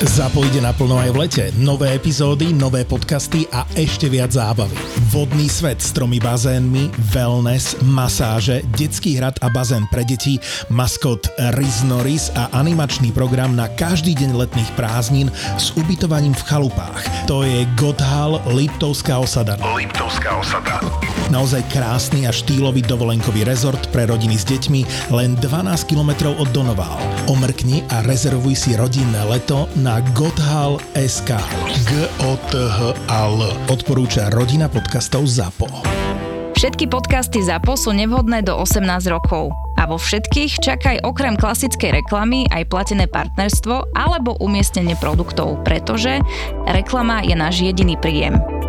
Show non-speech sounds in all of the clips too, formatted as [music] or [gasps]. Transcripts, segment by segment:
Zapojde naplno aj v lete. Nové epizódy, nové podcasty a ešte viac zábavy. Vodný svet s tromi bazénmi, wellness, masáže, detský hrad a bazén pre deti, maskot Riz Norris a animačný program na každý deň letných prázdnin s ubytovaním v chalupách. To je Godhal Liptovská osada. Liptovská osada. Naozaj krásny a štýlový dovolenkový rezort pre rodiny s deťmi len 12 km od Donoval. Omrkni a rezervuj si rodinné leto na gothal.sk. g o t h a l Odporúča rodina podcastov ZAPO. Všetky podcasty ZAPO sú nevhodné do 18 rokov. A vo všetkých čakaj okrem klasickej reklamy aj platené partnerstvo alebo umiestnenie produktov, pretože reklama je náš jediný príjem.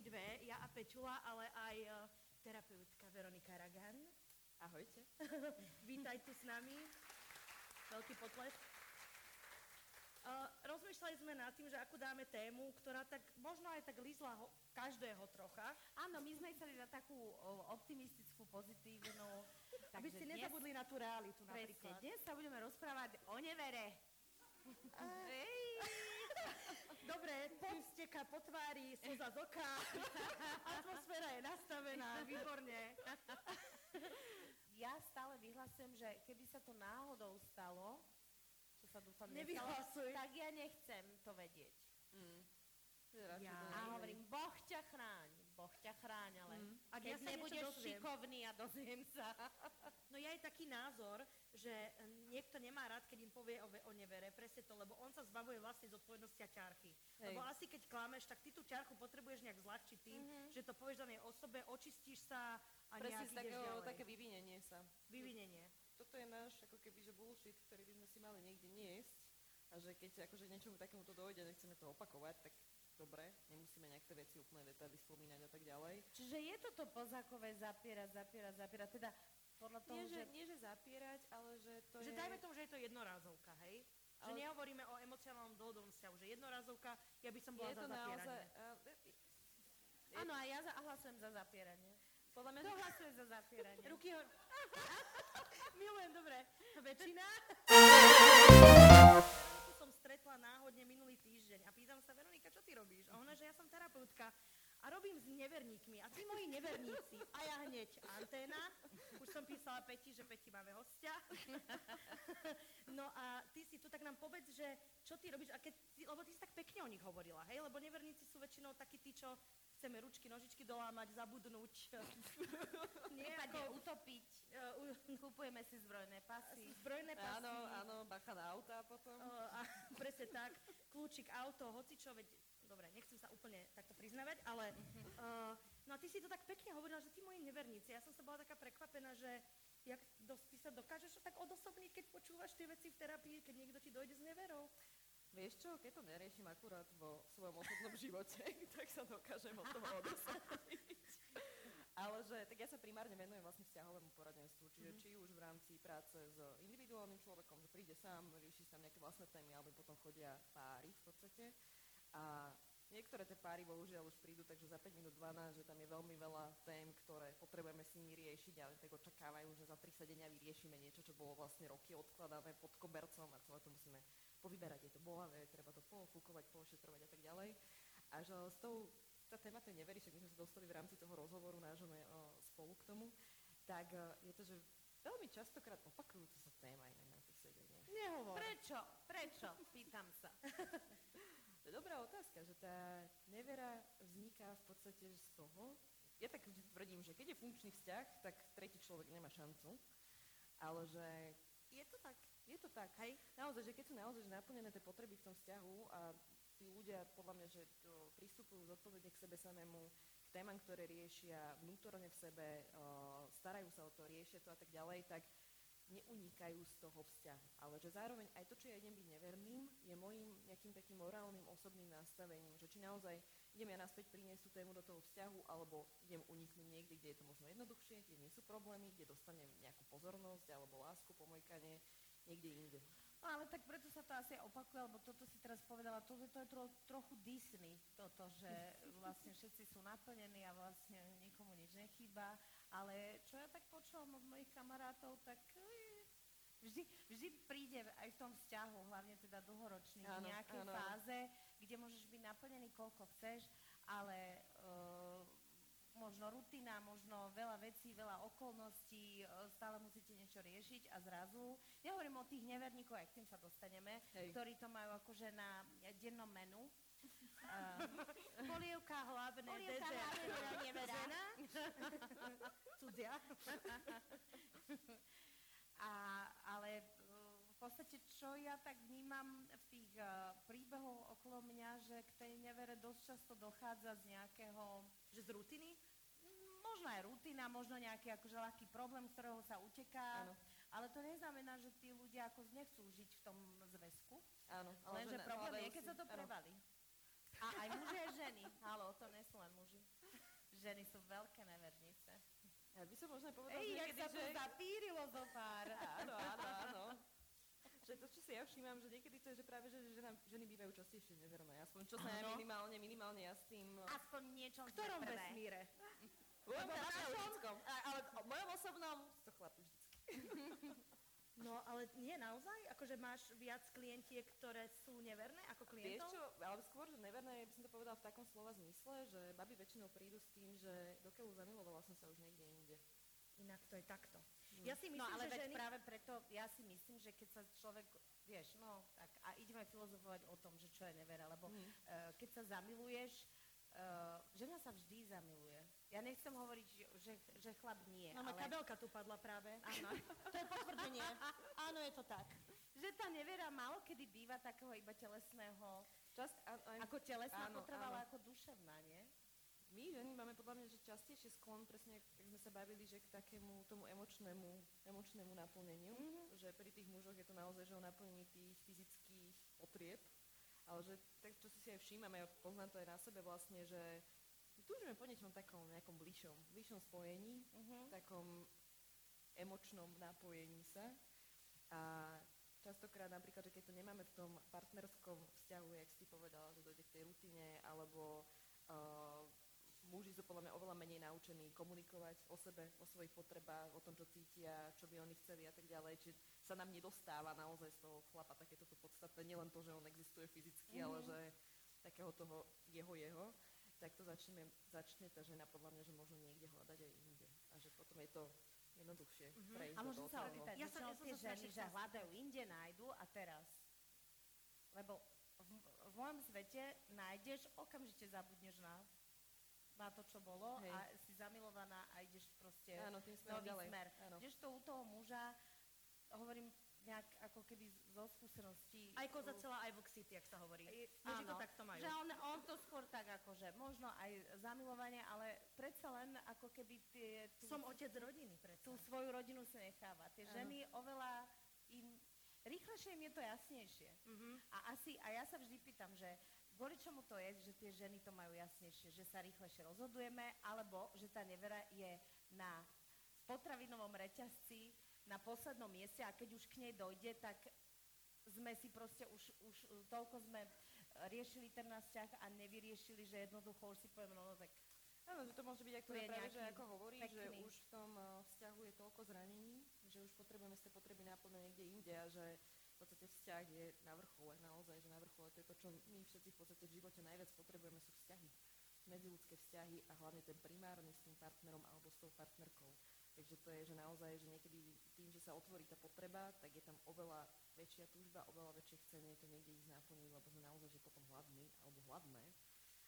My dve, ja a Pečula, ale aj eh, terapeutka Veronika Ragan. Ahojte. [laughs] Vítaj tu s nami. Veľký potlesk. Uh, rozmýšľali sme nad tým, že akú dáme tému, ktorá tak možno aj tak lízla ho, každého trocha. Áno, my sme chceli dať takú o, optimistickú, pozitívnu. [laughs] Aby ste nezabudli na tú realitu Presne, napríklad. dnes sa budeme rozprávať o nevere. Ej. Dobre, pot steká po tvári, slza z oka, [laughs] atmosféra je nastavená, výborne. Ja stále vyhlasujem, že keby sa to náhodou stalo, čo sa dúfam nestalo, tak ja nechcem to vedieť. Ja. A hovorím, Boh ťa chráň, Boh ťa chráň, ale Mm. Ak keď ja nebudeš šikovný a dozviem sa. [laughs] No je aj taký názor, že eh, niekto nemá rád, keď im povie o, o nevere, presne to, lebo on sa zbavuje vlastne zodpovednosti a ťarchy. Hej. Lebo asi keď klameš, tak ty tú ťarchu potrebuješ nejak zľahčiť tým, že to povieš danej osobe, očistíš sa a Presne nejak z ideš takého, ďalej. také vyvinenie sa. Vyvinenie. Toto je náš ako keby, že bullshit, ktorý by sme si mali niekde niesť. A že keď akože niečomu takému to dojde, nechceme to opakovať, tak dobre, nemusíme nejak tie veci úplne detaily spomínať a tak ďalej. Čiže je toto pozákové zapierať, zapierať, zapierať, teda podľa toho, Nie že, že... nie, že zapierať, ale že to Že je... dajme tomu, že je to jednorázovka, hej? Že Ale- nehovoríme o emocionálnom dlhodobom vzťahu, že jednorázovka, ja by som bola je za to naozaj... zapieranie. Uh, Áno, a ja za, a hlasujem za zapieranie. podľa mňa... Kto hlasuje za zapieranie? Ruky hor... [laughs] [laughs] Milujem, dobre. [laughs] Väčšina? Stretla náhodne minulý týždeň a pýtam sa, Veronika, čo ty robíš? A ona, že ja som terapeutka a robím s neverníkmi. A tí moji neverníci. A ja hneď anténa. Už som písala Peti, že Peti máme hostia. [laughs] No a ty si tu, tak nám povedz, že čo ty robíš, a keď ty, lebo ty si tak pekne o nich hovorila, hej? Lebo neverníci sú väčšinou takí tí, čo chceme ručky, nožičky dolámať, zabudnúť. [laughs] Prípadne utopiť, u- kupujeme si zbrojné pasy. zbrojné pasy. Áno, áno, bacha na auta potom. A [laughs] presne tak, kľúčik, auto, hocičo, veď, dobre, nechcem sa úplne takto priznávať, ale uh, no a ty si to tak pekne hovorila, že tí moji neverníci, ja som sa bola taká prekvapená, že jak dos, ty sa dokážeš tak odosobniť, keď počúvaš tie veci v terapii, keď niekto ti dojde s neverou. Vieš čo, keď to neriešim akurát vo svojom osobnom [laughs] živote, sa dokážem od toho odosobniť. Ale že, tak ja sa primárne venujem vlastne vzťahovému poradenstvu, čiže či už v rámci práce s individuálnym človekom, že príde sám, rieši sa nejaké vlastné témy, alebo potom chodia páry v podstate. A niektoré tie páry bohužiaľ už prídu, takže za 5 minút 12, že tam je veľmi veľa tém, ktoré potrebujeme s nimi riešiť a tak očakávajú, že za 3 sedenia vyriešime niečo, čo bolo vlastne roky odkladané pod kobercom a celé to musíme povyberať, je to bolavé, treba to pofúkovať, pošetrovať a tak ďalej. A že s tou, tá téma tej neverí, však my sme sa dostali v rámci toho rozhovoru nášho spolu k tomu, tak e, je to, že veľmi častokrát opakujúca sa téma aj na tých sedeniach. Nehovor. Prečo? Prečo? Pýtam sa. To je dobrá otázka, že tá nevera vzniká v podstate z toho, ja tak tvrdím, že keď je funkčný vzťah, tak tretí človek nemá šancu, ale že je to tak, je to tak, hej, naozaj, že keď sú naozaj že naplnené tie potreby v tom vzťahu a tí ľudia podľa mňa, že to pristupujú zodpovedne k sebe samému, k témam, ktoré riešia vnútorne v sebe, uh, starajú sa o to, riešia to a tak ďalej, tak neunikajú z toho vzťahu. Ale že zároveň aj to, čo ja idem byť neverným, je môjim nejakým takým morálnym osobným nastavením, že či naozaj idem ja naspäť priniesť tú tému do toho vzťahu, alebo idem uniknúť niekde, kde je to možno jednoduchšie, kde nie sú problémy, kde dostanem nejakú pozornosť alebo lásku, pomojkanie, niekde inde. No ale tak preto sa to asi opakuje, lebo toto si teraz povedala, to, to je tro, trochu Disney, toto, že [laughs] vlastne všetci sú naplnení a vlastne nikomu nič nechýba, ale čo ja tak počúvam od mojich kamarátov, tak eh, vždy, vždy príde aj v tom vzťahu, hlavne teda dlhoročný, v nejakej áno. fáze, kde môžeš byť naplnený koľko chceš, ale uh, možno rutina, možno veľa vecí, veľa okolností, e, stále musíte niečo riešiť a zrazu, nehovorím o tých neverníkoch, aj k tým sa dostaneme, Hej. ktorí to majú akože na dennom menu. Uh, Polievka, hlavné, Polievka, hlavné, teda [laughs] nevera. Žena? Cudzia. A, ale e, v podstate, čo ja tak vnímam v tých uh, príbehoch okolo mňa, že k tej nevere dosť často dochádza z nejakého, Že z rutiny? Možno aj rutina, možno nejaký akože ľahký problém, z ktorého sa uteká, Áno. ale to neznamená, že tí ľudia ako nechcú žiť v tom zväzku, Áno, lenže že problém je, keď si- sa to áno. prevalí. A aj muži, aj ženy. [laughs] Halo, to nie sú len muži. Ženy sú veľké nevernice. Ja by som možno povedala, Ej, že niekedy, sa že... zapírilo zo pár. [laughs] Áno, áno, áno. Že to, čo si ja všímam, že niekedy to je, že práve, že žena, ženy bývajú častejšie neverné. Aspoň čo sa ja minimálne, minimálne ja s tým... Aspoň niečo V ktorom vesmíre? [laughs] Mojom našom- ale v mojom osobnom to chlapi vždycky. [laughs] No, ale nie naozaj? Akože máš viac klientiek, ktoré sú neverné ako Vieš klientov? čo, ale skôr, že neverné, by som to povedala v takom slova zmysle, že baby väčšinou prídu s tým, že dokeľu zamilovala som sa už niekde inde. Inak to je takto. Ja si myslím, no ale že veď ženy... práve preto, ja si myslím, že keď sa človek, vieš, no tak a ideme filozofovať o tom, že čo je nevera, lebo Mhm. uh, keď sa zamiluješ, uh, žena sa vždy zamiluje. Ja nechcem hovoriť, že, že, že chlap nie, Máme ale kabelka tu padla práve. áno, To je potvrdenie. Áno, je to tak. že tá nevera málo kedy býva takého iba telesného, Čas, a, aj, ako telesná áno, potrvala áno. ako duševná, nie? My ženy máme podľa mňa, že častejšie sklon, presne jak sme sa bavili, že k takému tomu emočnému, emočnému naplneniu, mm-hmm. že pri tých mužoch je to naozaj, že o naplnení tých fyzických potrieb, ale že tak, čo si si aj všímame, ja poznám to aj na sebe vlastne, že túžime po niečom takom nejakom bližšom, bližšom spojení, Mhm. takom emočnom napojení sa. A častokrát napríklad, že keď to nemáme v tom partnerskom vzťahu, jak si povedala, že dojde k tej rutine, alebo uh, muži sú podľa mňa oveľa menej naučení komunikovať o sebe, o svojich potrebách, o tom, čo cítia, čo by oni chceli a tak ďalej. Čiže sa nám nedostáva naozaj z toho chlapa takéto to podstatné, nielen to, že on existuje fyzicky, mm-hmm. ale že takého toho jeho-jeho, tak to začne, začne tá žena podľa mňa, že možno niekde hľadať aj inde. A že potom je to jednoduchšie mm-hmm. prejsť A môžem sa opýtať, Ja som- ja som tie ženy, že hľadajú inde, nájdu a teraz. Lebo v, v mojom svete nájdeš, okamžite zabudneš na, na to, čo bolo Hej. a si zamilovaná a ideš proste Áno, tým nový ďalej. smer. Áno. Kdežto u toho muža, hovorím nejak ako keby zo skúseností. Aj koza celá, aj Vox City, jak sa hovorí. Muži to takto majú. Že on, on to skôr tak akože, možno aj zamilovanie, ale predsa len ako keby tie, tú, Som otec rodiny, predsa. tú svoju rodinu si necháva. Tie Áno. ženy oveľa im, rýchlejšie im je to jasnejšie. Mhm. A asi, a ja sa vždy pýtam, že kvôli čomu to je, že tie ženy to majú jasnejšie, že sa rýchlejšie rozhodujeme, alebo že tá nevera je na potravinovom reťazci na poslednom mieste a keď už k nej dojde, tak sme si proste už, už toľko sme riešili ten náš vzťah a nevyriešili, že jednoducho už si povieme, no, no tak Áno, že to môže byť, ako práve, že ako hovorí, že pekný- už v tom uh, vzťahu je toľko zranení, že už potrebujeme z tej potreby naplňať niekde inde a že v podstate vzťah je na vrchole, naozaj, že na vrchole to je to, čo my všetci v podstate v živote najviac potrebujeme, sú vzťahy, medziludské vzťahy a hlavne ten primárny s tým partnerom alebo s tou partnerkou. Takže to je, že naozaj, že niekedy tým, že sa otvorí tá potreba, tak je tam oveľa väčšia túžba, oveľa väčšie chcenie to niekde ísť naplniť, lebo sme naozaj, že potom hladní alebo hladné.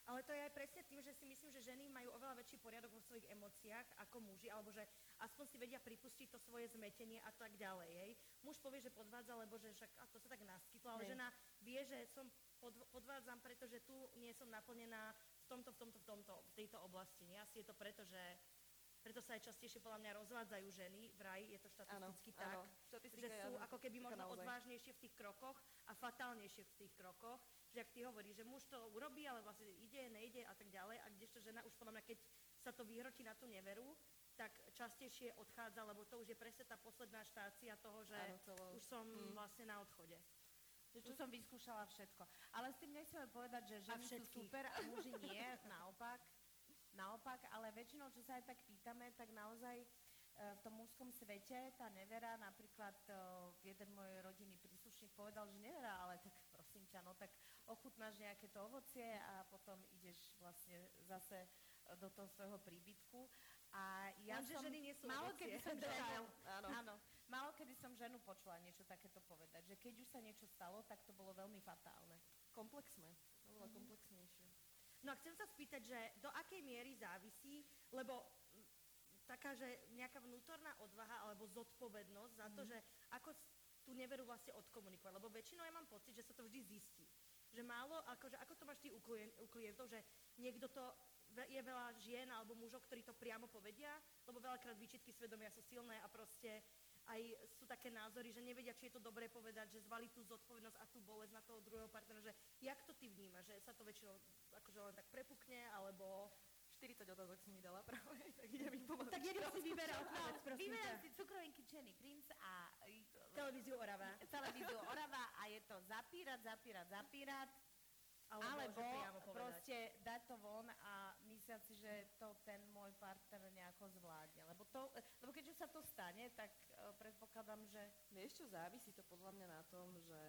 Ale to je aj presne tým, že si myslím, že ženy majú oveľa väčší poriadok vo svojich emóciách ako muži, alebo že aspoň si vedia pripustiť to svoje zmetenie a tak ďalej. Hej. Muž povie, že podvádza, lebo že však a to sa tak naskytlo, ale žena vie, že som pod, podvádzam, pretože tu nie som naplnená v tomto, v tomto, v tomto, v tejto oblasti. Nie? Asi je to preto, že preto sa aj častejšie podľa mňa rozvádzajú ženy, vraj je to štatisticky tak, Štatistika že sú áno, ako keby možno naozaj. odvážnejšie v tých krokoch a fatálnejšie v tých krokoch, že ak ty hovoríš, že muž to urobí, ale vlastne ide, nejde a tak ďalej, a kdežto žena už podľa mňa, keď sa to vyhrotí na tú neveru, tak častejšie odchádza, lebo to už je presne tá posledná štácia toho, že celo- už som Mm. vlastne na odchode. Že tu som vyskúšala všetko. Ale s tým nechceme povedať, že ženy sú super a muži nie, naopak. Naopak, ale väčšinou, čo sa aj tak pýtame, tak naozaj e, v tom mužskom svete tá nevera, napríklad e, jeden môj rodinný príslušník povedal, že nevera, ale tak prosím ťa, no tak ochutnáš nejaké to ovocie a potom ideš vlastne zase do toho svojho príbytku. A ja Lenže som, ženy nie sú málo kedy som ženu, Áno. áno. málo kedy som ženu počula niečo takéto povedať, že keď už sa niečo stalo, tak to bolo veľmi fatálne. Komplexné, oveľa komplexnejšie. No a chcem sa spýtať, že do akej miery závisí, lebo mm, taká, že nejaká vnútorná odvaha alebo zodpovednosť za to, že ako tú neveru vlastne odkomunikovať. Lebo väčšinou ja mám pocit, že sa to vždy zistí. Že málo, akože, ako to máš ty u, klien, u klientov, že niekto to, je veľa žien alebo mužov, ktorí to priamo povedia, lebo veľakrát výčitky svedomia sú silné a proste aj sú také názory, že nevedia, či je to dobré povedať, že zvali tú zodpovednosť a tú bolesť na toho druhého partnera, že jak to ty vnímaš, že sa to väčšinou akože len tak prepukne, alebo... 40 otázok si mi dala práve, [laughs] tak idem ich pomaly. Tak jeden si vyberá odpoveď, prosím Vyberám si cukrovinky Jenny Prince a Televíziu Orava. televíziu Orava a je to zapírať, zapírať, zapírať, Alebo, alebo proste dať to von a mysliať si, že to ten môj partner nejako zvládne. Lebo, to, lebo keď už sa to stane, tak uh, predpokladám, že Vieš čo, závisí to podľa mňa na tom, že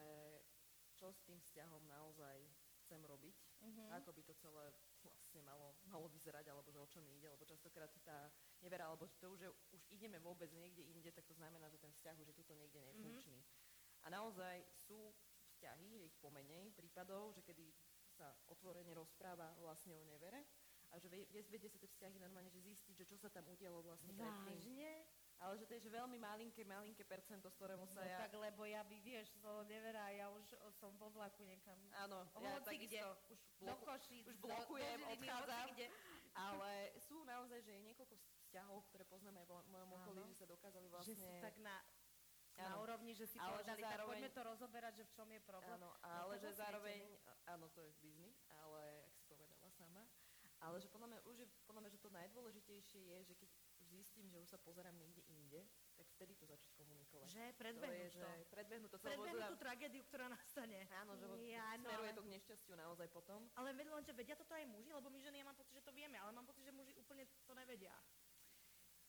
čo s tým vzťahom naozaj chcem robiť, Mhm. ako by to celé vlastne malo, malo vyzerať, alebo že o čo mi ide, lebo častokrát tá nevera, alebo to že už ideme vôbec niekde inde, tak to znamená, že ten vzťah už je tuto niekde nefunkčný. A naozaj sú vzťahy, je ich pomenej prípadov, že kedy sa otvorene rozpráva vlastne o nevere a že viete sa tie vzťahy normálne že zistiť, že čo sa tam udialo vlastne predtým. vážne? Ale že to je že veľmi malinké, malinké percento, z ktorému No sa ja... tak lebo ja by, vieš, slovo nevera, ja už som vo vlaku niekam. Áno, ja Hoci kde, takisto už, do bloku, Košíc, už do- blokujem, do Žiliny, odchádzam, kde. ale sú naozaj, že je niekoľko vzťahov, ktoré poznáme aj v mojom okolí, že sa dokázali Že vlastne... sú tak na, na Áno. úrovni, že si Ale že povedali, tak zároveň- poďme to rozoberať, že v čom je problém. Áno, No, ale že zároveň, áno, to je biznis, ale ak si povedala sama, ale že podľa mňa, už je, podľa mňa, že to najdôležitejšie je, že keď zistím, že už sa pozerám niekde inde, tak vtedy to začať komunikovať. Že to je, predbehnúť že to. predbehnúť to Predbehnúť tú tragédiu, ktorá nastane. Áno, že Ja, no, smeruje ale- to k nešťastiu naozaj potom. Ale ved- lenže vedia toto aj muži, lebo my ženy, ja mám pocit, že to vieme, ale mám pocit, že muži úplne to nevedia.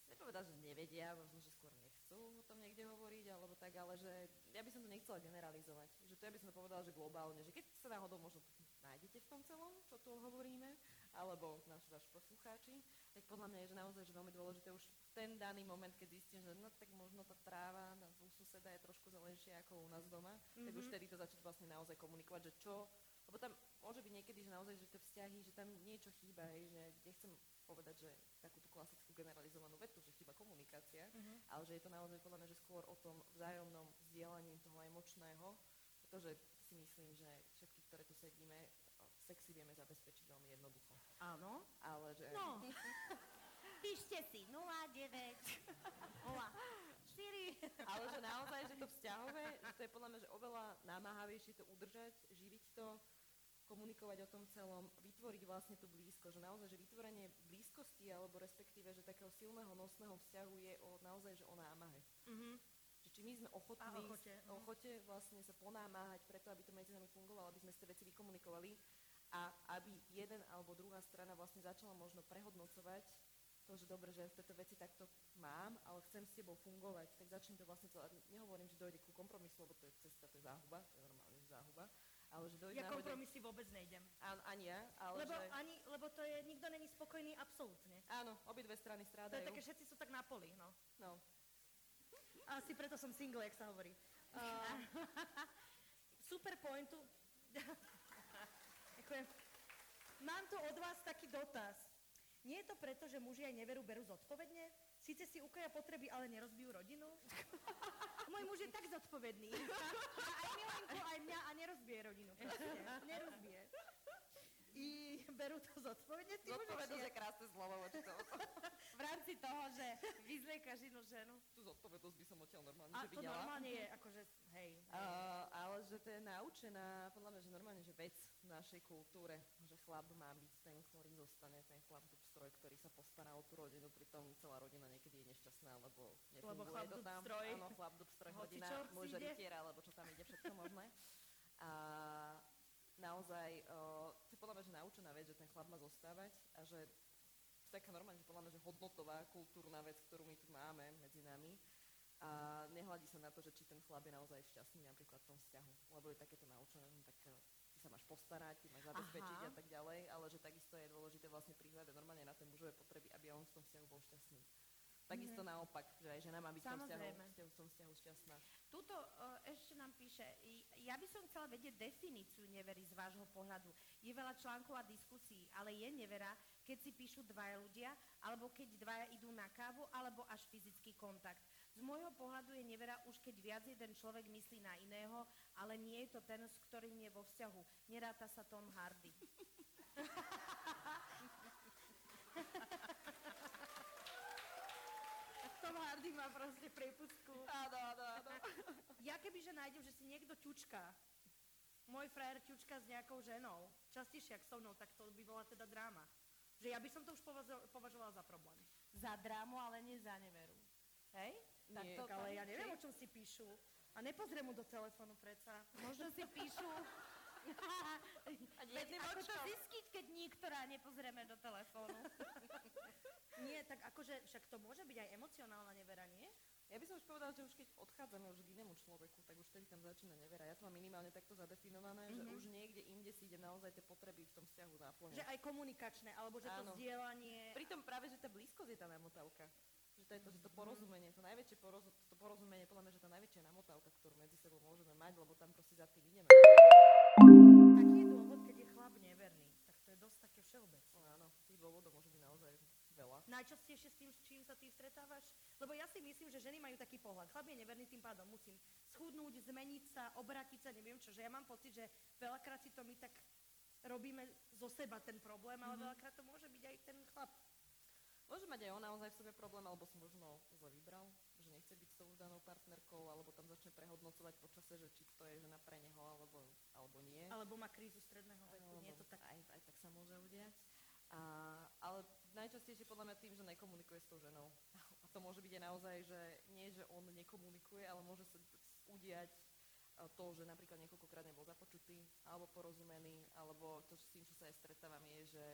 Chcem povedať, že nevedia, možno, že skôr nechcú o tom niekde hovoriť, alebo tak, ale že ja by som to nechcela generalizovať. Že to ja by som to povedala, že globálne, že keď sa náhodou možno nájdete v tom celom, čo tu hovoríme, alebo naši vaši poslucháči, tak podľa mňa je že naozaj že veľmi dôležité už ten daný moment, keď zistím, že no tak možno tá tráva na u suseda je trošku zelenšia ako u nás doma, mm-hmm. tak už vtedy to začať vlastne naozaj komunikovať, že čo, lebo tam môže byť niekedy, že naozaj, že tie vzťahy, že tam niečo chýba, hej, že nechcem povedať, že takú tú klasickú generalizovanú vetu, že chýba komunikácia, mm-hmm. ale že je to naozaj podľa mňa, že skôr o tom vzájomnom vzdielaní toho emočného, pretože si myslím, že všetky, ktoré tu sedíme, sexy vieme zabezpečiť veľmi jednoducho. Áno. Ale že... No, [laughs] Píšte si 09, 04. [laughs] Ale že naozaj, že to vzťahové, že to je podľa mňa, že oveľa namáhavejšie to udržať, živiť to, komunikovať o tom celom, vytvoriť vlastne tú blízko, že naozaj, že vytvorenie blízkosti, alebo respektíve, že takého silného nosného vzťahu je o, naozaj, že o námahe. Mhm. Že či my sme ochotní, A ochote, no. ochote vlastne sa ponámáhať preto, aby to medzi nami fungovalo, aby sme si tie veci vykomunikovali a aby jeden alebo druhá strana vlastne začala možno prehodnocovať to, že dobre, že tieto veci takto mám, ale chcem s tebou fungovať, tak začnem to vlastne celé, nehovorím, že dojde ku kompromisu, lebo to je cesta, to je záhuba, to je normálne záhuba, ale že dojde Ja kompromisy vôbec nejdem. Áno, ani ja, ale Lebo, že... ani, lebo to je, nikto není spokojný absolútne. Áno, obidve strany To je strádajú. také, všetci sú tak na poli, no. No, Asi preto som single, jak sa hovorí. [laughs] Uh, [laughs] super pointu. Ďakujem. Mám tu od vás taký dotaz. Nie je to preto, že muži aj neveru berú zodpovedne? Síce si ukoja potreby, ale nerozbijú rodinu? [laughs] Môj muž je tak zodpovedný. A aj Milenku, aj mňa a nerozbije rodinu. Proste. Nerozbije. I berú to zodpovedne? Ty zodpovednosť je krásne slovo tomu. V rámci toho, že vyzliekaš inú ženu? Tú zodpovednosť by som odtiaľ normálne A že to videla. normálne je, akože, hej. To je naučená, podľa mňa, že normálne, že vec v našej kultúre, že chlap má byť ten, ktorý zostane, ten chlap stroj, ktorý sa postará o tú rodinu, pritom celá rodina niekedy je nešťastná, lebo nefunguje chlap to tam. stroj. Áno, chlap dub stroj, hodina, muž ide. rytier, alebo čo tam ide, všetko možné. A naozaj, uh, to je podľa mňa, že naučená vec, že ten chlap má zostávať a že taká normálne, podľa mňa, že hodnotová, kultúrna vec, ktorú my tu máme medzi nami. A nehľadí sa na to, že či ten chlap je naozaj šťastný napríklad v tom vzťahu, lebo je takéto naučené, no tak eh, ty sa máš postarať, ty máš zabezpečiť Aha. a tak ďalej, ale že takisto je dôležité vlastne prihľadať normálne na tie mužové potreby, aby on v tom vzťahu bol šťastný. Takisto naopak, že aj žena má byť v tom vzťahu, Samozrejme. v tom vzťahu šťastná. Tuto uh, ešte nám píše, ja by som chcela vedieť definíciu nevery z vášho pohľadu. Je veľa článkov a diskusí, ale je nevera, keď si píšu dvaja ľudia, alebo keď dvaja idú na kávu, alebo až fyzický kontakt. Z môjho pohľadu je nevera už keď viac jeden človek myslí na iného, ale nie je to ten, s ktorým je vo vzťahu. Neráta sa Tom Hardy. [laughs] Tom Hardy má proste prepustku. Áno, áno, áno. Ja kebyže nájdem, že si niekto ťučka, môj frajer ťučka s nejakou ženou, častejšie ako so mnou, tak to by bola teda dráma. Že ja by som to už považo- považovala za problém. Za drámu, ale nie za neveru. Hej? Tak Nie, to, Ale ja neviem, o čom si píšu. A nepozriem mu do telefónu predsa. Možno si píšu... [laughs] Veď ako to zistiť, keď niektorá nepozrieme do telefónu? [laughs] Nie, tak akože, však to môže byť aj emocionálna nevera, nie? Ja by som už povedala, že už keď odchádzame už k inému človeku, tak už vtedy tam začína nevera. Ja to mám minimálne takto zadefinované, že už niekde inde si ide naozaj tie potreby v tom vzťahu Že náplňať. aj komunikačné, alebo že to Áno. zdieľanie... Pritom práve, že tá blízkosť je tá namotávka. To je to, že to porozumenie, to najväčšie poroz, to porozumenie, podľa mňa, že tá najväčšia namotávka, ktorú medzi sebou môžeme mať, lebo tam proste za tým ideme. Aký je dôvod, keď je chlap neverný? Tak to je dosť také všeobecné. No, áno, tých dôvodov môže byť naozaj veľa. Najčastejšie s tým, s čím sa ty stretávaš? Lebo ja si myslím, že ženy majú taký pohľad. Chlap je neverný, tým pádom musím schudnúť, zmeniť sa, obrátiť sa, neviem čo. Že ja mám pocit, že veľakrát si to my tak robíme zo seba ten problém, ale veľakrát to môže byť aj ten chlap. Môže mať aj on naozaj v sebe problém, alebo si možno zle vybral, že nechce byť s tou danou partnerkou, alebo tam začne prehodnocovať počase, že či to je žena pre neho, alebo, alebo nie. Alebo má krízu stredného veku. Nie je to tak. Aj, aj tak sa môže udiať. A, ale najčastejšie podľa mňa tým, že nekomunikuje s tou ženou. [laughs] A to môže byť aj naozaj, že nie, že on nekomunikuje, ale môže sa udiať a, to, že napríklad niekoľkokrát nebol započutý, alebo porozumený, alebo to, s tým, čo sa aj stretávam, je, že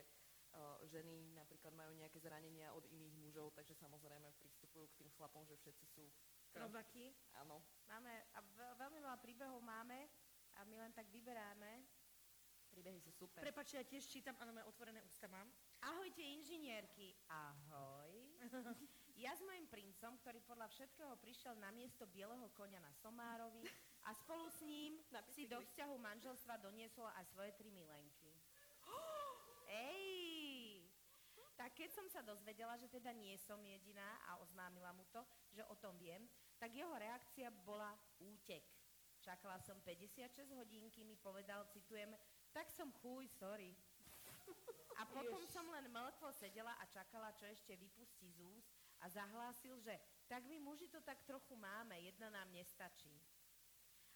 ženy napríklad majú nejaké zranenia od iných mužov, takže samozrejme pristupujú k tým chlapom, že všetci sú Robaky. Áno, Máme, a ve- veľmi veľa príbehov máme a my len tak vyberáme. príbehy sú super. Prepač, ja tiež čítam, áno, moje otvorené ústa mám. Ahojte inžinierky. Ahoj. [laughs] Ja s mojim princom, ktorý podľa všetkého prišiel na miesto bieleho konia na Somárovi a spolu s ním [laughs] si do vzťahu manželstva doniesol aj svoje tri milenky. [gasps] Ej! Tak keď som sa dozvedela, že teda nie som jediná a oznámila mu to, že o tom viem, tak jeho reakcia bola útek. Čakala som 56 hodín, kým mi povedal, citujem, tak som chuj, sorry. A potom som len mŕtvo sedela a čakala, čo ešte vypustí z úst a zahlásil, že tak my muži to tak trochu máme, jedna nám nestačí.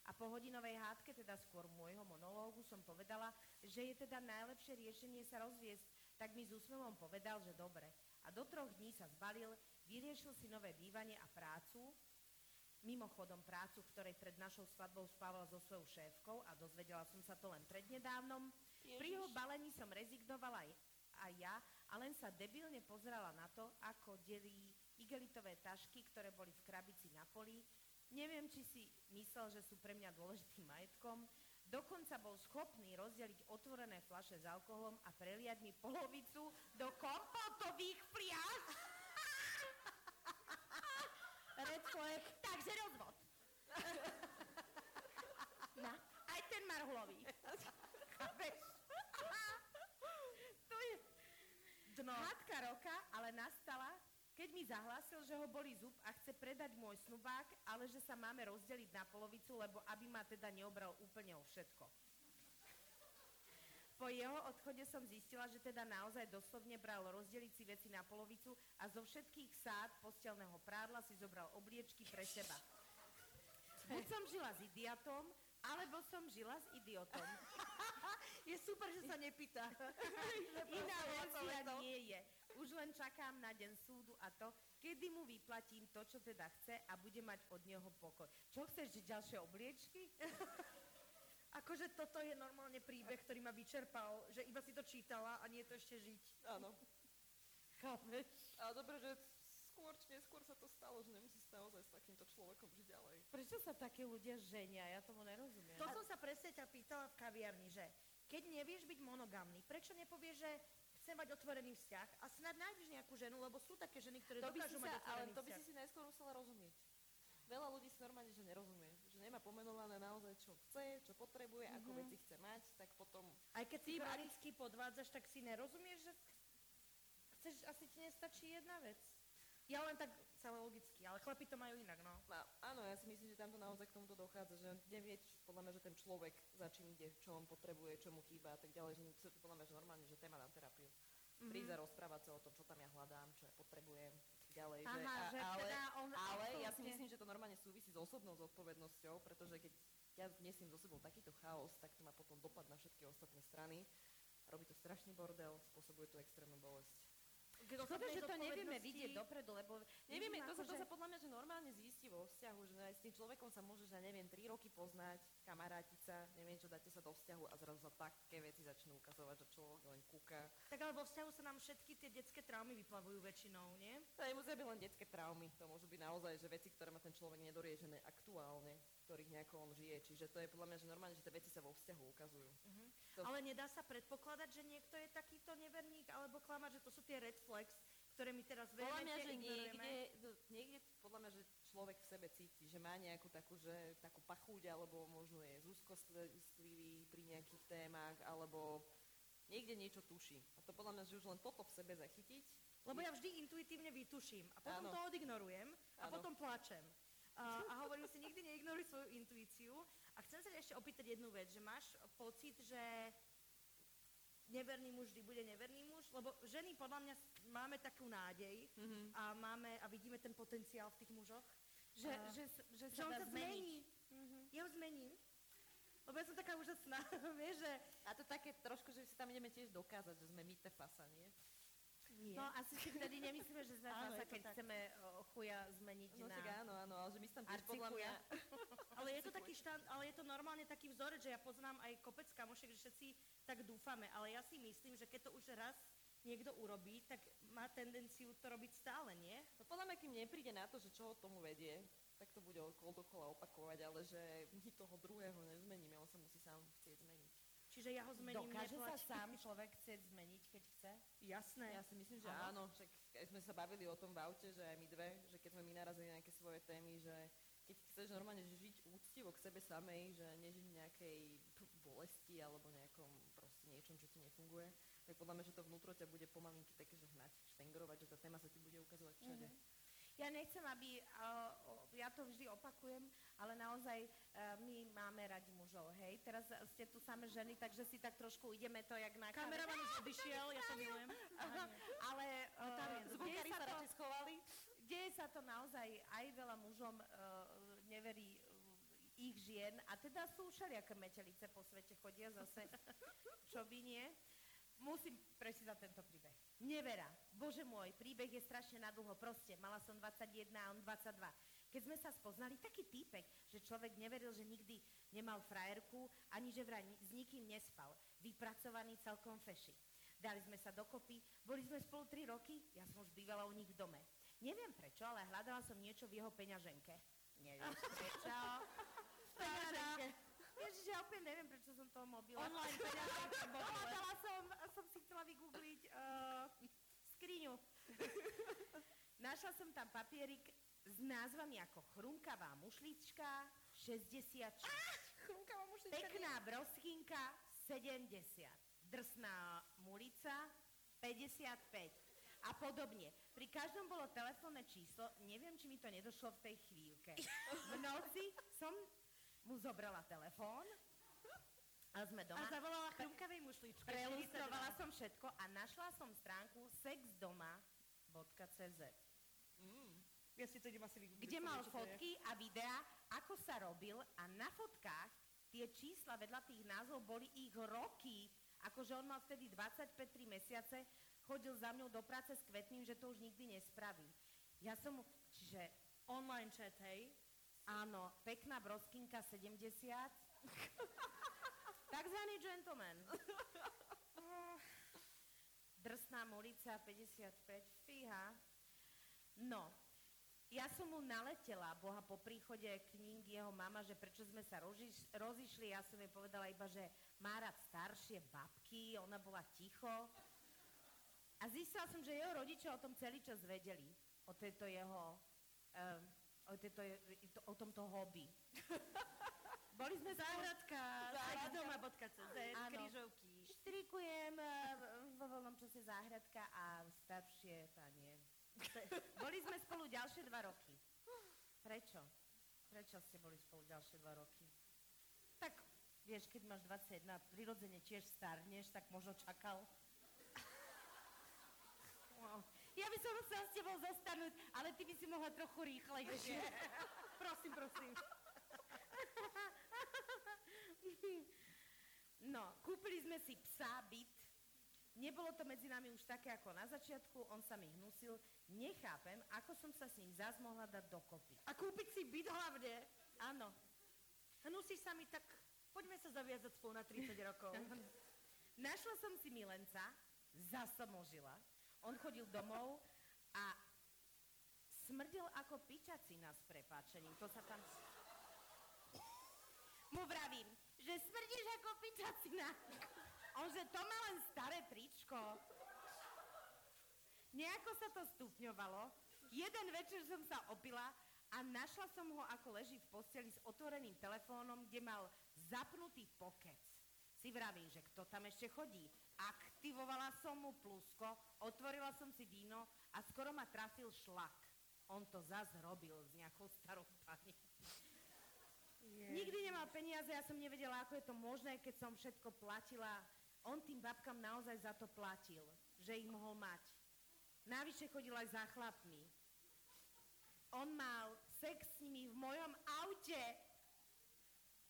A po hodinovej hádke, teda skôr môjho monológu, som povedala, že je teda najlepšie riešenie sa rozviesť, tak mi s úsmevom povedal, že dobre. A do troch dní sa zbalil, vyriešil si nové bývanie a prácu, mimochodom prácu, v ktorej pred našou svadbou spával so svojou šéfkou a dozvedela som sa to len prednedávnom. Pri jeho balení som rezignovala aj, aj ja a len sa debilne pozerala na to, ako delí igelitové tašky, ktoré boli v krabici na poli. Neviem, či si myslel, že sú pre mňa dôležitým majetkom. Dokonca bol schopný rozdeliť otvorené flaše s alkoholom a preliať mi polovicu do kompotových fliaž. Red flag. Takže rozvod. No, aj ten marhulový. Chápeš? to je Dno. hádka roka, ale nastala, mi zahlásil, že ho boli zub a chce predať môj snubák, ale že sa máme rozdeliť na polovicu, lebo aby ma teda neobral úplne o všetko. Po jeho odchode som zistila, že teda naozaj doslovne bral rozdeliť si veci na polovicu a zo všetkých sád postelného prádla si zobral obliečky pre seba. Buď som žila s idiotom, alebo som žila s idiotom. [laughs] Je super, že sa nepýta. [laughs] Iná verzia nie je. Už len čakám na deň súdu a to, kedy mu vyplatím to, čo teda chce a bude mať od neho pokoj. Čo chceš, že ďalšie obliečky? [laughs] Akože toto je normálne príbeh, ktorý ma vyčerpal, že iba si to čítala a nie je to ešte žiť. Áno. Chápeš? Ale dobre, že skôr či neskôr sa to stalo, že nemusíš naozaj s takýmto človekom žiť ďalej. Prečo sa takí ľudia ženia? Ja tomu nerozumiem. To som sa presne ťa pýtala v kaviarni, že keď nevieš byť monogamný, prečo nepovieš, že chcem mať otvorený vzťah a snad nájdeš nejakú ženu, lebo sú také ženy, ktoré To dokážu mať sa, ale otvorený to by vzťah. si si najskôr musela rozumieť. Veľa ľudí si normálne, že nerozumie. Že nemá pomenované naozaj, čo chce, čo potrebuje, ako Mhm. veci chce mať, tak potom... Aj keď ty chronicky podvádzaš, tak si nerozumieš, že chceš, asi ti nestačí jedna vec. Ja len tak celé logicky, ale chlapi to majú inak, no. No, áno, ja si myslím, že tamto naozaj k tomuto dochádza, že nevie, č- podľa mňa, že ten človek za čím ide, čo on potrebuje, čo mu chýba a tak ďalej, že to je podľa mňa, že normálne, že téma na terapiu. Mm-hmm. Prísť a rozprávať sa o tom, čo tam ja hľadám, čo ja potrebujem, ďalej. že, Aha, a, že ale, teda on ale ja si myslím, že to normálne súvisí s osobnou zodpovednosťou, pretože keď ja nesiem so sebou takýto chaos, tak to má potom dopad na všetky ostatné strany. Robí to strašný bordel, spôsobuje to extrémnu bolesť. Škoda, že to nevieme vidieť dopredu, lebo... Nevieme, to, sa, to akože- sa podľa mňa, že normálne zistí vo vzťahu, že aj s tým človekom sa môžeš, ja neviem, 3 roky poznať, kamarátiť sa, neviem čo, dáte sa do vzťahu a zrazu sa také veci začnú ukazovať, že človek len kúka. Tak ale vo vzťahu sa nám všetky tie detské traumy vyplavujú väčšinou, nie? To nemusia byť len detské traumy, to môžu byť naozaj, že veci, ktoré má ten človek nedoriešené aktuálne, ktorých nejako on žije. Čiže to je podľa mňa, že normálne, že tie veci sa vo vzťahu ukazujú. To- Ale nedá sa predpokladať, že niekto je takýto neverník alebo klamať, že to sú tie red flags, ktoré my teraz Podľa mňa, že niekde, niekde, podľa mňa, že človek v sebe cíti, že má nejakú takú, že, takú pachuť, alebo možno je zúzkostlivý pri nejakých témach, alebo niekde niečo tuší. A to podľa mňa, že už len toto v sebe zachytiť, Lebo ja vždy intuitívne vytuším a potom Áno. to odignorujem a Áno. potom plačem. A, a hovorím si, nikdy neignoruj svoju intuíciu. A chcem sa ešte opýtať jednu vec, že máš pocit, že neverný muž vždy bude neverný muž? Lebo ženy podľa mňa máme takú nádej Mhm. a, máme, a vidíme ten potenciál v tých mužoch. Že, A- že, že Že sa on sa zmení. Ja ho zmením. Lebo ja som taká úžasná, [laughs] vieš, že... A to také trošku, že si tam ideme tiež dokázať, že sme my te fasa, nie? Nie. No asi si vtedy nemyslíme, že sme fasa, keď tak. chceme chuja zmeniť No na... tak áno, áno, ale že my tam tiež podľa mňa... Ale je to taký štand, ale je to normálne taký vzorec, že ja poznám aj kopec kamošiek, že všetci tak dúfame, ale ja si myslím, že keď to už raz niekto urobí, tak má tendenciu to robiť stále, nie? No podľa mňa, kým nepríde na to, že čo ho tomu vedie, tak to bude okolo dokola opakovať, ale že my toho druhého nezmeníme, on sa musí sám chcieť zmeniť. Čiže ja ho zmením, Dokáže sa neplač. sám človek chcieť zmeniť, keď chce? Jasné. Ja si myslím, že áno, však keď sme sa bavili o tom v aute, že aj my dve, že keď sme my narazili na nejaké svoje témy, že keď chceš normálne žiť úctivo k sebe samej, že nežiť v nejakej bolesti alebo nejakom proste niečom, čo ti nefunguje, tak podľa mňa, že to vnútro ťa bude pomalinky také, že hnať, štengerovať, že tá téma sa ti bude ukazovať všade. Ja nechcem, aby, uh, ja to vždy opakujem, ale naozaj uh, my máme radi mužov, hej? Teraz ste tu samé ženy, takže si tak trošku ideme to jak na Kameraman už odišiel, ja to milujem. Ale tam je, uh, deje, Zvukári sa to, radšej schovali. Deje sa to naozaj, aj veľa mužom uh, neverí ich žien a teda sú všelijaké metelice po svete chodia zase, [laughs] čo by nie. Musím prečítať tento príbeh. Nevera. Bože môj, príbeh je strašne nadlho. Proste, mala som 21 a on 22. Keď sme sa spoznali, taký týpek, že človek neveril, že nikdy nemal frajerku, ani že vraj s nikým nespal. Vypracovaný celkom feši. Dali sme sa dokopy, boli sme spolu 3 roky, ja som už bývala u nich v dome. Neviem prečo, ale hľadala som niečo v jeho peňaženke. Nevieš [laughs] prečo? Peňaženke. Ježiš, ja úplne neviem, prečo som toho mobila. Online peňaženka. [laughs] Hľadala som, som si chcela vygoogliť uh, skriňu. [laughs] Našla som tam papierik s názvami ako Chrumkavá mušlička 66. Chrumkavá mušlička. Pekná broschinka 70. Drsná mulica 55 a podobne. Pri každom bolo telefónne číslo, neviem, či mi to nedošlo v tej chvíľke. V noci som mu zobrala telefón, A sme A doma. zavolala chrumkavej mušličke. Prelustrovala som všetko a našla som stránku sexdoma.cz, Ja si to idem asi vygoogliť. kde mal fotky a videá, ako sa robil a na fotkách tie čísla vedľa tých názvov boli ich roky. Akože on mal vtedy 25-3 mesiace, chodil za mňou do práce s kvetným, že to už nikdy nespraví. Ja som mu, čiže Online chat, hej? áno, pekná broskinka 70, [laughs] takzvaný gentleman. [laughs] Drsná mulica 55, fíha. No, ja som mu naletela, Boha, po príchode k ním, jeho mama, že prečo sme sa roziš, rozišli, ja som jej povedala iba, že má rád staršie babky, ona bola ticho. A zistila som, že jeho rodičia o tom celý čas vedeli, o tejto jeho, um, o, tejto, o tomto hobby. [laughs] Boli sme Záhradka, Áno. križovky. Štrikujem eh, vo voľnom čase záhradka a staršie panie. [laughs] Boli sme spolu ďalšie dva roky. Prečo? Prečo ste boli spolu ďalšie dva roky? Tak, vieš, keď máš 21 a prirodzene tiež starneš, tak možno čakal. Ja by som chcela s tebou zostanúť, ale ty by si mohla trochu rýchlejšie. [laughs] Prosím, prosím. [laughs] No, kúpili sme si psa, byt. Nebolo to medzi nami už také ako na začiatku, on sa mi hnusil. Nechápem, ako som sa s ním zás mohla dať dokopy. A kúpiť si byt hlavne. Áno, Hnusíš sa mi, tak poďme sa zaviazať spolu na 30 rokov. [laughs] našla som si milenca, zasomožila. On chodil domov a smrdil ako pičacina s prepáčením. To sa tam... Mu vravím, že smrdíš ako pičacina. On, že to má len staré tričko. Nejako sa to stupňovalo. Jeden večer som sa opila a našla som ho, ako leží v posteli s otvoreným telefónom, kde mal zapnutý pokec. Si vravím, že kto tam ešte chodí. Aktivovala som mu plusko, otvorila som si víno a skoro ma trafil šlak. On to zas robil s nejakou starou pani. Nikdy nemal peniaze, ja som nevedela, ako je to možné, keď som všetko platila. On tým babkám naozaj za to platil, že ich mohol mať. Navyše chodil aj za chlapmi. On mal sex s nimi v mojom aute.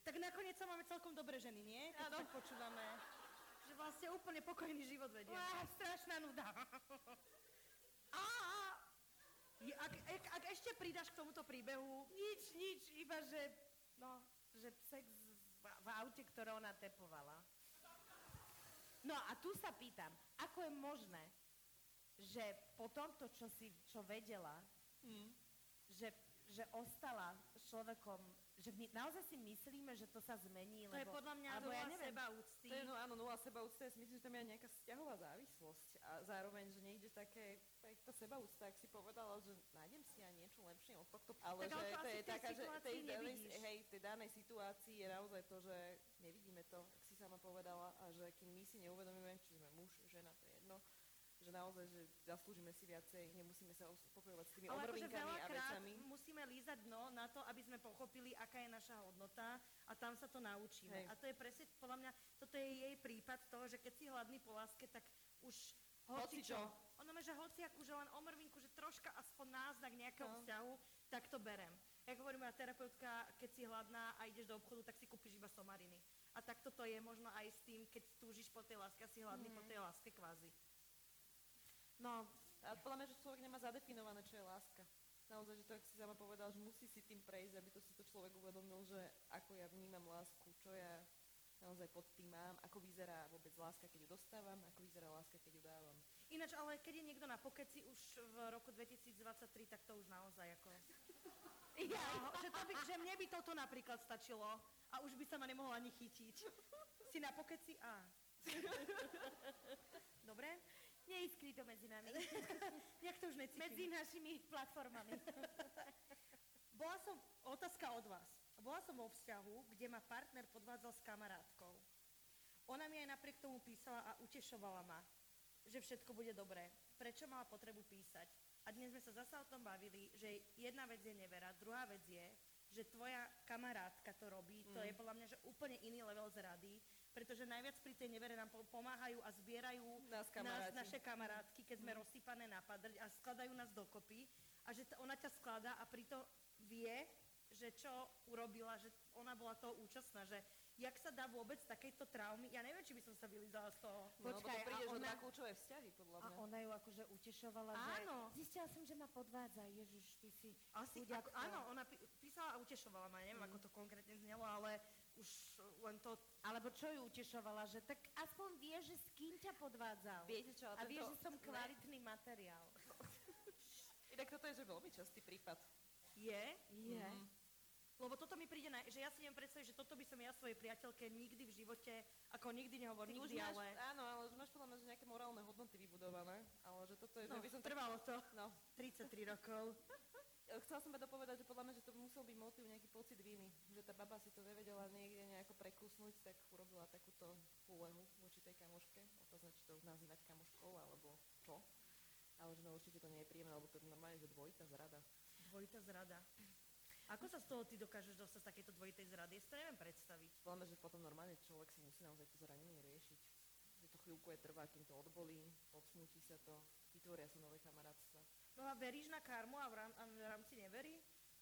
Tak nakoniec sa máme celkom dobré ženy, nie? Keď tak počúvame. Vlastne úplne pokojný život vedie. Á, strašná nuda. Je, ak, ak, ak ešte pridáš k tomuto príbehu, Nič, nič, iba že, no, že sex v, v aute, ktoré ona tepovala. No a tu sa pýtam, ako je možné, že po tomto, čo si, čo vedela, že, že ostala s človekom, že my naozaj si myslíme, že to sa zmení, to je lebo, podľa mňa alebo nula ja neviem, seba úcty. To je, no áno, nula sebaúcta, ja si myslím, že tam je nejaká vzťahová závislosť a zároveň, že niekde také, tak tá sebaúcta, ak si povedala, že nájdem si aj niečo lepšie od tohto, ale Tak že to je taká, že tej danej, hej, tej danej situácii je naozaj to, že nevidíme to, ak si sama povedala, a že kým my si neuvedomíme, či sme muž, žena, to je že naozaj, že zaslúžime si viacej, nemusíme sa uspokojovať s tými Ale akože omrvinkami a veľakrát vecami. musíme lízať dno na to, aby sme pochopili, aká je naša hodnota a tam sa to naučíme. Hej. A to je presne, podľa mňa, toto je jej prípad toho, že keď si hladný po láske, tak už hoci čo. Ono má, že hociakú, že len omrvinku, že troška aspoň náznak nejakého No. vzťahu, tak to berem. Jak hovorí moja terapeutka, keď si hladná a ideš do obchodu, tak si kúpiš iba somariny. A tak toto je možno aj s tým, keď túžiš po tej láske a si hladný po tej láske kvázi. No, A podľa mňa, že človek nemá zadefinované, čo je láska. Naozaj, že to, ak si sama povedal, že musí si tým prejsť, aby to si to človek uvedomil, že ako ja vnímam lásku, čo ja naozaj pod tým mám, ako vyzerá vôbec láska, keď ju dostávam, ako vyzerá láska, keď ju dávam. Ináč, ale keď je niekto na pokeci už v roku 2023, tak to už naozaj ako... Ja, že, to by, že mne by toto napríklad stačilo a už by sa ma nemohla ani chytiť. Si na pokeci a... [laughs] Dobre? Neiskry to medzi nami. [laughs] Nejak to už necítim. medzi našimi platformami. [laughs] Bola som, otázka od vás. Bola som vo vzťahu, kde ma partner podvádzal s kamarátkou. Ona mi aj napriek tomu písala a utešovala ma, že všetko bude dobré. Prečo mala potrebu písať? A dnes sme sa zasa o tom bavili, že jedna vec je nevera, druhá vec je, že tvoja kamarátka to robí, to je podľa mňa že úplne iný level zrady, pretože najviac pri tej nevere nám po- pomáhajú a zbierajú Nás kamaráti. naše kamarátky, keď sme rozsypané na padrť a skladajú nás dokopy a že t- ona ťa skladá a pritom vie, že čo urobila, že ona bola toho účastná, že jak sa dá vôbec takejto traumy, ja neviem, či by som sa vylizala z toho. No, lebo to Počkaj, a prídeš ona- na kľúčové vzťahy, podľa A mňa. ona ju akože utešovala, Áno. že zistila som, že ma podvádza. Ježiš, ty si Asi, ako, áno, ona pí- písala a utešovala ma, neviem, ako to konkrétne znelo, ale už len to... Alebo čo ju utešovala, že tak aspoň vie, že s kým ťa podvádzal. Viete čo, a vie, tento- že som ne. kvalitný materiál. [laughs] Inak toto je že veľmi častý prípad. Je? Je. Mhm. Lebo toto mi príde, na, že ja si neviem predstaviť, že toto by som ja svojej priateľke nikdy v živote, ako nikdy nehovor, Ty už nikdy, máš, ale... áno, ale už máš podľa mňa že nejaké morálne hodnoty vybudované, ale že toto je, No, že by som tak, trvalo to no, [laughs] 33 rokov. Chcela som iba dopovedať, že podľa mňa, že to musel byť motiv nejaký pocit viny, že tá baba si to nevedela niekde nejako prekusnúť, tak urobila takúto úlehu voči tej kamoške. Otázne, či to už nazývať kamoškou, alebo čo. Ale že no určite to nie je príjemné, lebo to je normálne, že dvojitá zrada. Dvojitá zrada. Ako sa z toho ty dokážeš dostať z takejto dvojitej zrady? Ja si to neviem predstaviť. Podľa mňa, že potom normálne človek si musí naozaj to zranenie riešiť. Že to chvíľku je trvá, kým to odbolí, odsmúti sa to, vytvoria sa nové kamarátstva. No a veríš na karmu a v, rám, a v rámci neverí?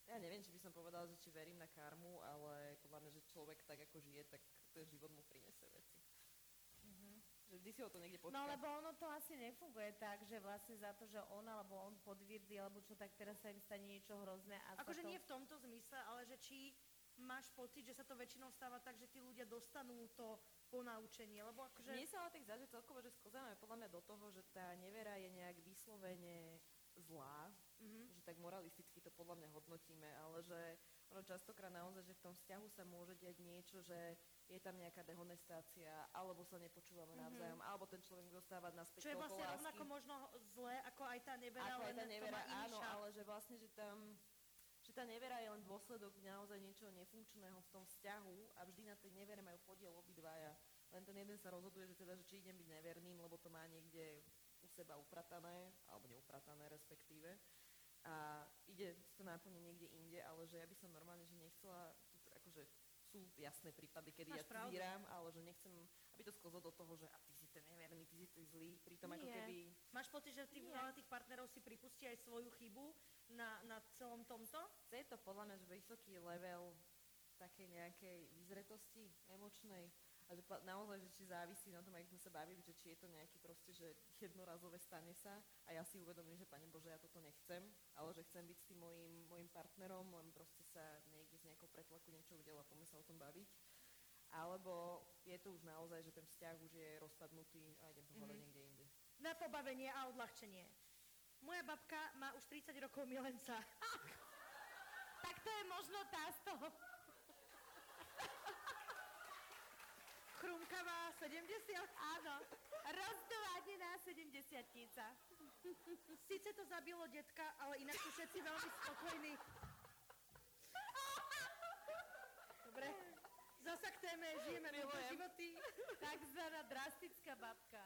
Ja neviem, či by som povedala, že či verím na karmu, ale podľa mňa, že človek tak ako žije, tak ten život mu prinesie veci. Že vždy si ho to niekde počká. No lebo ono to asi nefunguje tak, že vlastne za to, že on alebo on podvirdí, alebo čo, tak teraz sa im stane niečo hrozné. A Akože to... nie v tomto zmysle, ale že či máš pocit, že sa to väčšinou stáva tak, že tí ľudia dostanú to ponaučenie, lebo akože... Mne sa ale tak zdá, že celkovo, že sklzáme podľa mňa do toho, že tá nevera je nejak vyslovene zlá, Mhm. že tak moralisticky to podľa mňa hodnotíme, ale že ono častokrát naozaj, že v tom vzťahu sa môže diať niečo, že je tam nejaká dehonestácia, alebo sa nepočúvame navzájom, alebo ten človek dostáva naspäť Čo je vlastne lásky. rovnako možno zlé, ako aj tá nevera, Ako aj len tá to nevera, áno, ale že vlastne, že tam že tá nevera je len dôsledok naozaj niečoho nefunkčného v tom vzťahu a vždy na tej nevere majú podiel obidvaja. Len ten jeden sa rozhoduje, že teda, že či idem byť neverným, lebo to má niekde seba upratané, alebo neupratané respektíve. A ide to náplne niekde inde, ale že ja by som normálne, že nechcela, akože sú jasné prípady, kedy Máš ja zvíram, ale že nechcem, aby to sklzlo do toho, že a ty si ten neverný, ty si ten zlý, pritom ako Nie. keby Máš pocit, že tí, veľa tých partnerov si pripustí aj svoju chybu na, na celom tomto? chce to podľa mňa že vysoký level takej nejakej vyzretosti emočnej a že naozaj, že či závisí na tom, ako sme sa bavili, že či je to nejaký proste, že jednorazové stane sa a ja si uvedomím, že Pane Bože, ja toto nechcem, ale že chcem byť s tým mojim, mojim partnerom, len proste sa niekde z nejakého pretlaku niečo udela a poďme sa o tom baviť. Alebo je to už naozaj, že ten vzťah už je rozpadnutý a idem to Mhm. niekde inde. Na pobavenie a odľahčenie. Moja babka má už 30 rokov milenca. [laughs] Tak to je možno tá z toho. Chrumkavá 70. Áno, rozdovádená 70 Sice to zabilo detka, ale inak sú všetci veľmi spokojní. Dobre. Zasa k téme, žijeme nové životy. Takzvaná drastická babka.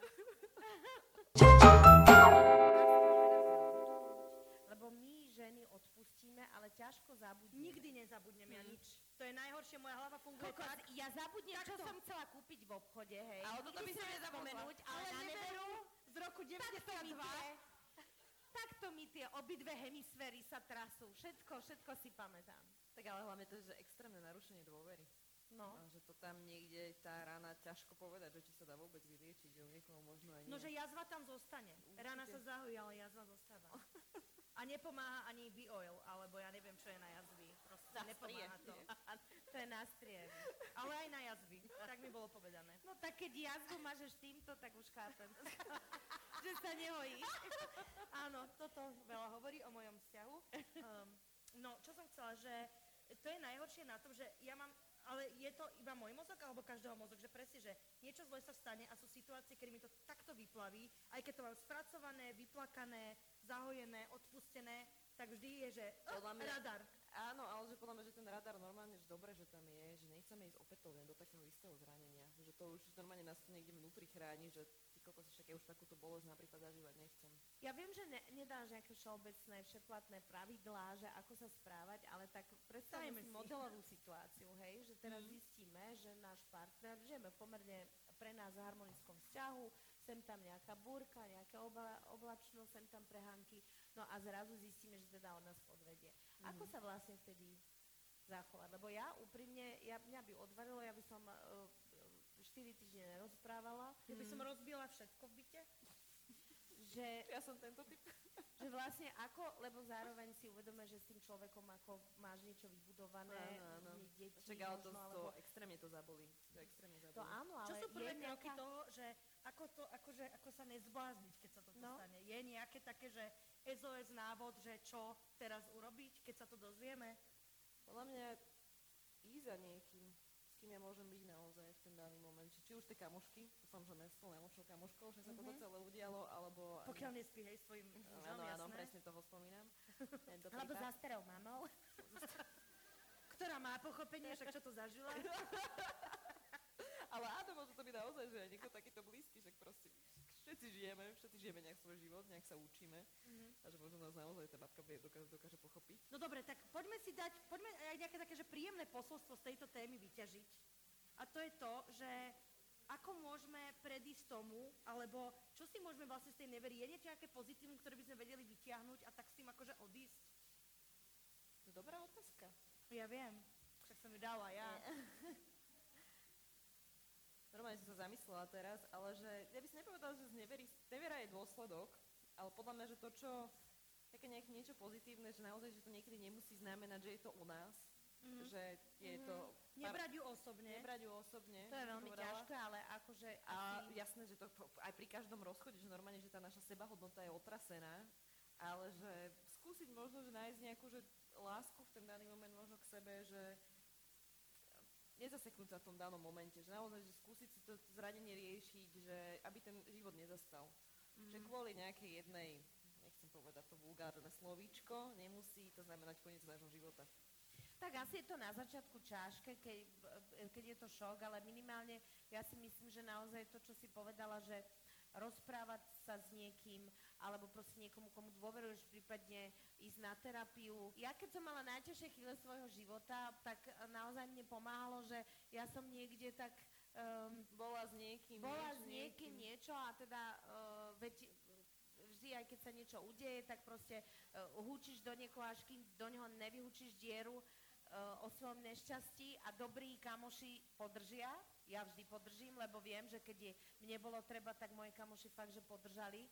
Lebo my ženy odpustíme, ale ťažko zabudneme. Nikdy nezabudnem ja nič. To je najhoršie, moja hlava funguje Kokos, tak. ja zabudnem, čo som chcela kúpiť v obchode, hej. Ale toto by som nespomenúť, ale Ale na neveru z roku takto mi 92. tie, takto mi tie obidve hemisféry sa trasú. Všetko, všetko si pamätám. Tak ale hlavne to je, že extrémne narušenie dôvery. No. A že to tam niekde tá rána ťažko povedať, že či sa dá vôbec vyliečiť, že u niekoho možno aj nie. No, že jazva tam zostane. Určite. Rána sa zahojí, ale jazva zostáva. [laughs] A nepomáha ani B-oil, alebo ja neviem, čo je na jazvy. Proste nepomáha to. [laughs] To je nástrie. Ale aj na jazvy. Tak mi bolo povedané. No tak keď jazvu mažeš týmto, tak už chápem. [laughs] že sa nehojí. Áno, toto veľa hovorí o mojom vzťahu. Um, no, čo som chcela, že to je najhoršie na tom, že ja mám, ale je to iba môj mozog alebo každého mozog, že presne, že niečo zlé sa stane a sú situácie, kedy mi to takto vyplaví, aj keď to mám spracované, vyplakané, zahojené, odpustené, tak vždy je, že Podľa mňa- radar. Áno, ale že podľa mňa, že ten radar normálne, že dobre, že tam je, že nechceme ísť opätovne do takého istého zranenia. Že to už normálne nás to niekde vnútri chráni, že ty kokos, však ja už takúto bolesť napríklad zažívať nechcem. Ja viem, že ne, nedáš nejaké všeobecné, všeplatné pravidlá, že ako sa správať, ale tak predstavme Dajme si modelovú situáciu, hej, že teraz Mhm. zistíme, že náš partner, žijeme v pomerne pre nás harmonickom vzťahu, sem tam nejaká búrka, nejaká obla, oblačnosť, sem tam prehánky, no a zrazu zistíme, že teda on nás podvedie. Ako Mhm. sa vlastne vtedy zachovať? Lebo ja úprimne, ja, mňa by odvarilo, ja by som uh, 4 týždne nerozprávala, Ja by som rozbila všetko v byte. že [laughs] Ja som tento typ. [laughs] že vlastne ako, lebo zároveň si uvedome, že s tým človekom ako máš niečo vybudované, Áno, áno. deti, Však ale to, možno, to alebo... extrémne to zabolí. To extrémne zabolí. To áno, ale Čo sú prvé je kroky nejaká... toho, že ako, to, akože, ako sa nezblázniť, keď sa toto No. stane? Je nejaké také, že SOS návod, že čo teraz urobiť, keď sa to dozvieme? Podľa mňa ísť za niekým, s kým ja môžem byť naozaj v ten daný moment. Či, či už tie kamošky, dúfam, že spolu najlepšou kamoškou, že sa toto Mhm. celé udialo, alebo... Pokiaľ nespí, hej, svojim mužom, Áno, áno, presne toho spomínam. [laughs] Alebo za starou mamou. [laughs] Ktorá má pochopenie, však čo to zažila. [laughs] Ale áno, môže to byť naozaj, že niekto takýto blízky, že všetci žijeme, všetci žijeme nejak svoj život, nejak sa učíme Mhm. a že možno nás naozaj tá babka vie, dokáže, dokáže pochopiť. No dobre, tak poďme si dať, poďme aj nejaké také, že príjemné posolstvo z tejto témy vyťažiť. A to je to, že ako môžeme predísť tomu, alebo čo si môžeme vlastne z tej nevery, je niečo nejaké pozitívum, ktoré by sme vedeli vyťahnuť a tak s tým akože odísť? To je dobrá otázka. Ja viem, však som ju dala ja. [laughs] Normálne som sa zamyslela teraz, ale že ja by som nepovedala, že z nevery, nevera je dôsledok, ale podľa mňa, že to, čo také nejak niečo pozitívne, že naozaj, že to niekedy nemusí znamenať, že je to o nás, Mhm. že je to... Nebrať ju osobne. Nebrať ju osobne. To je veľmi povedala. ťažké, ale akože A asi... jasné, že to aj pri každom rozchode, že normálne, že tá naša sebahodnota je otrasená, ale že skúsiť možno, že nájsť nejakú že lásku v ten daný moment možno k sebe, že nezaseknúť sa v tom danom momente, že naozaj, že skúsiť si to zranenie riešiť, že aby ten život nezastal. Mm. Že kvôli nejakej jednej, nechcem povedať to vulgárne slovíčko, nemusí to znamenať koniec nášho života. Tak asi je to na začiatku ťažké, keď, keď je to šok, ale minimálne ja si myslím, že naozaj to, čo si povedala, že rozprávať sa s niekým, alebo proste niekomu, komu dôveruješ, prípadne ísť na terapiu. Ja keď som mala najťažšie chvíle svojho života, tak naozaj mne pomáhalo, že ja som niekde tak um, Bola s niekým. bola niečo, s niekým niečo a teda uh, veď vždy, aj keď sa niečo udeje, tak proste uh, húčiš do niekoho, až kým do neho nevyhúčiš dieru o svojom nešťastí a dobrí kamoši podržia. Ja vždy podržím, lebo viem, že keď je, mne bolo treba, tak moje kamoši fakt, že podržali.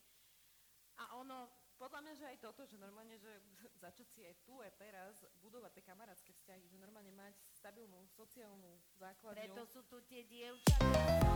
A ono, Podľa mňa, že aj toto, že normálne, že [laughs] začať si aj tu, aj teraz budovať tie kamarátske vzťahy, že normálne mať stabilnú sociálnu základňu. preto sú tu tie dievčatá.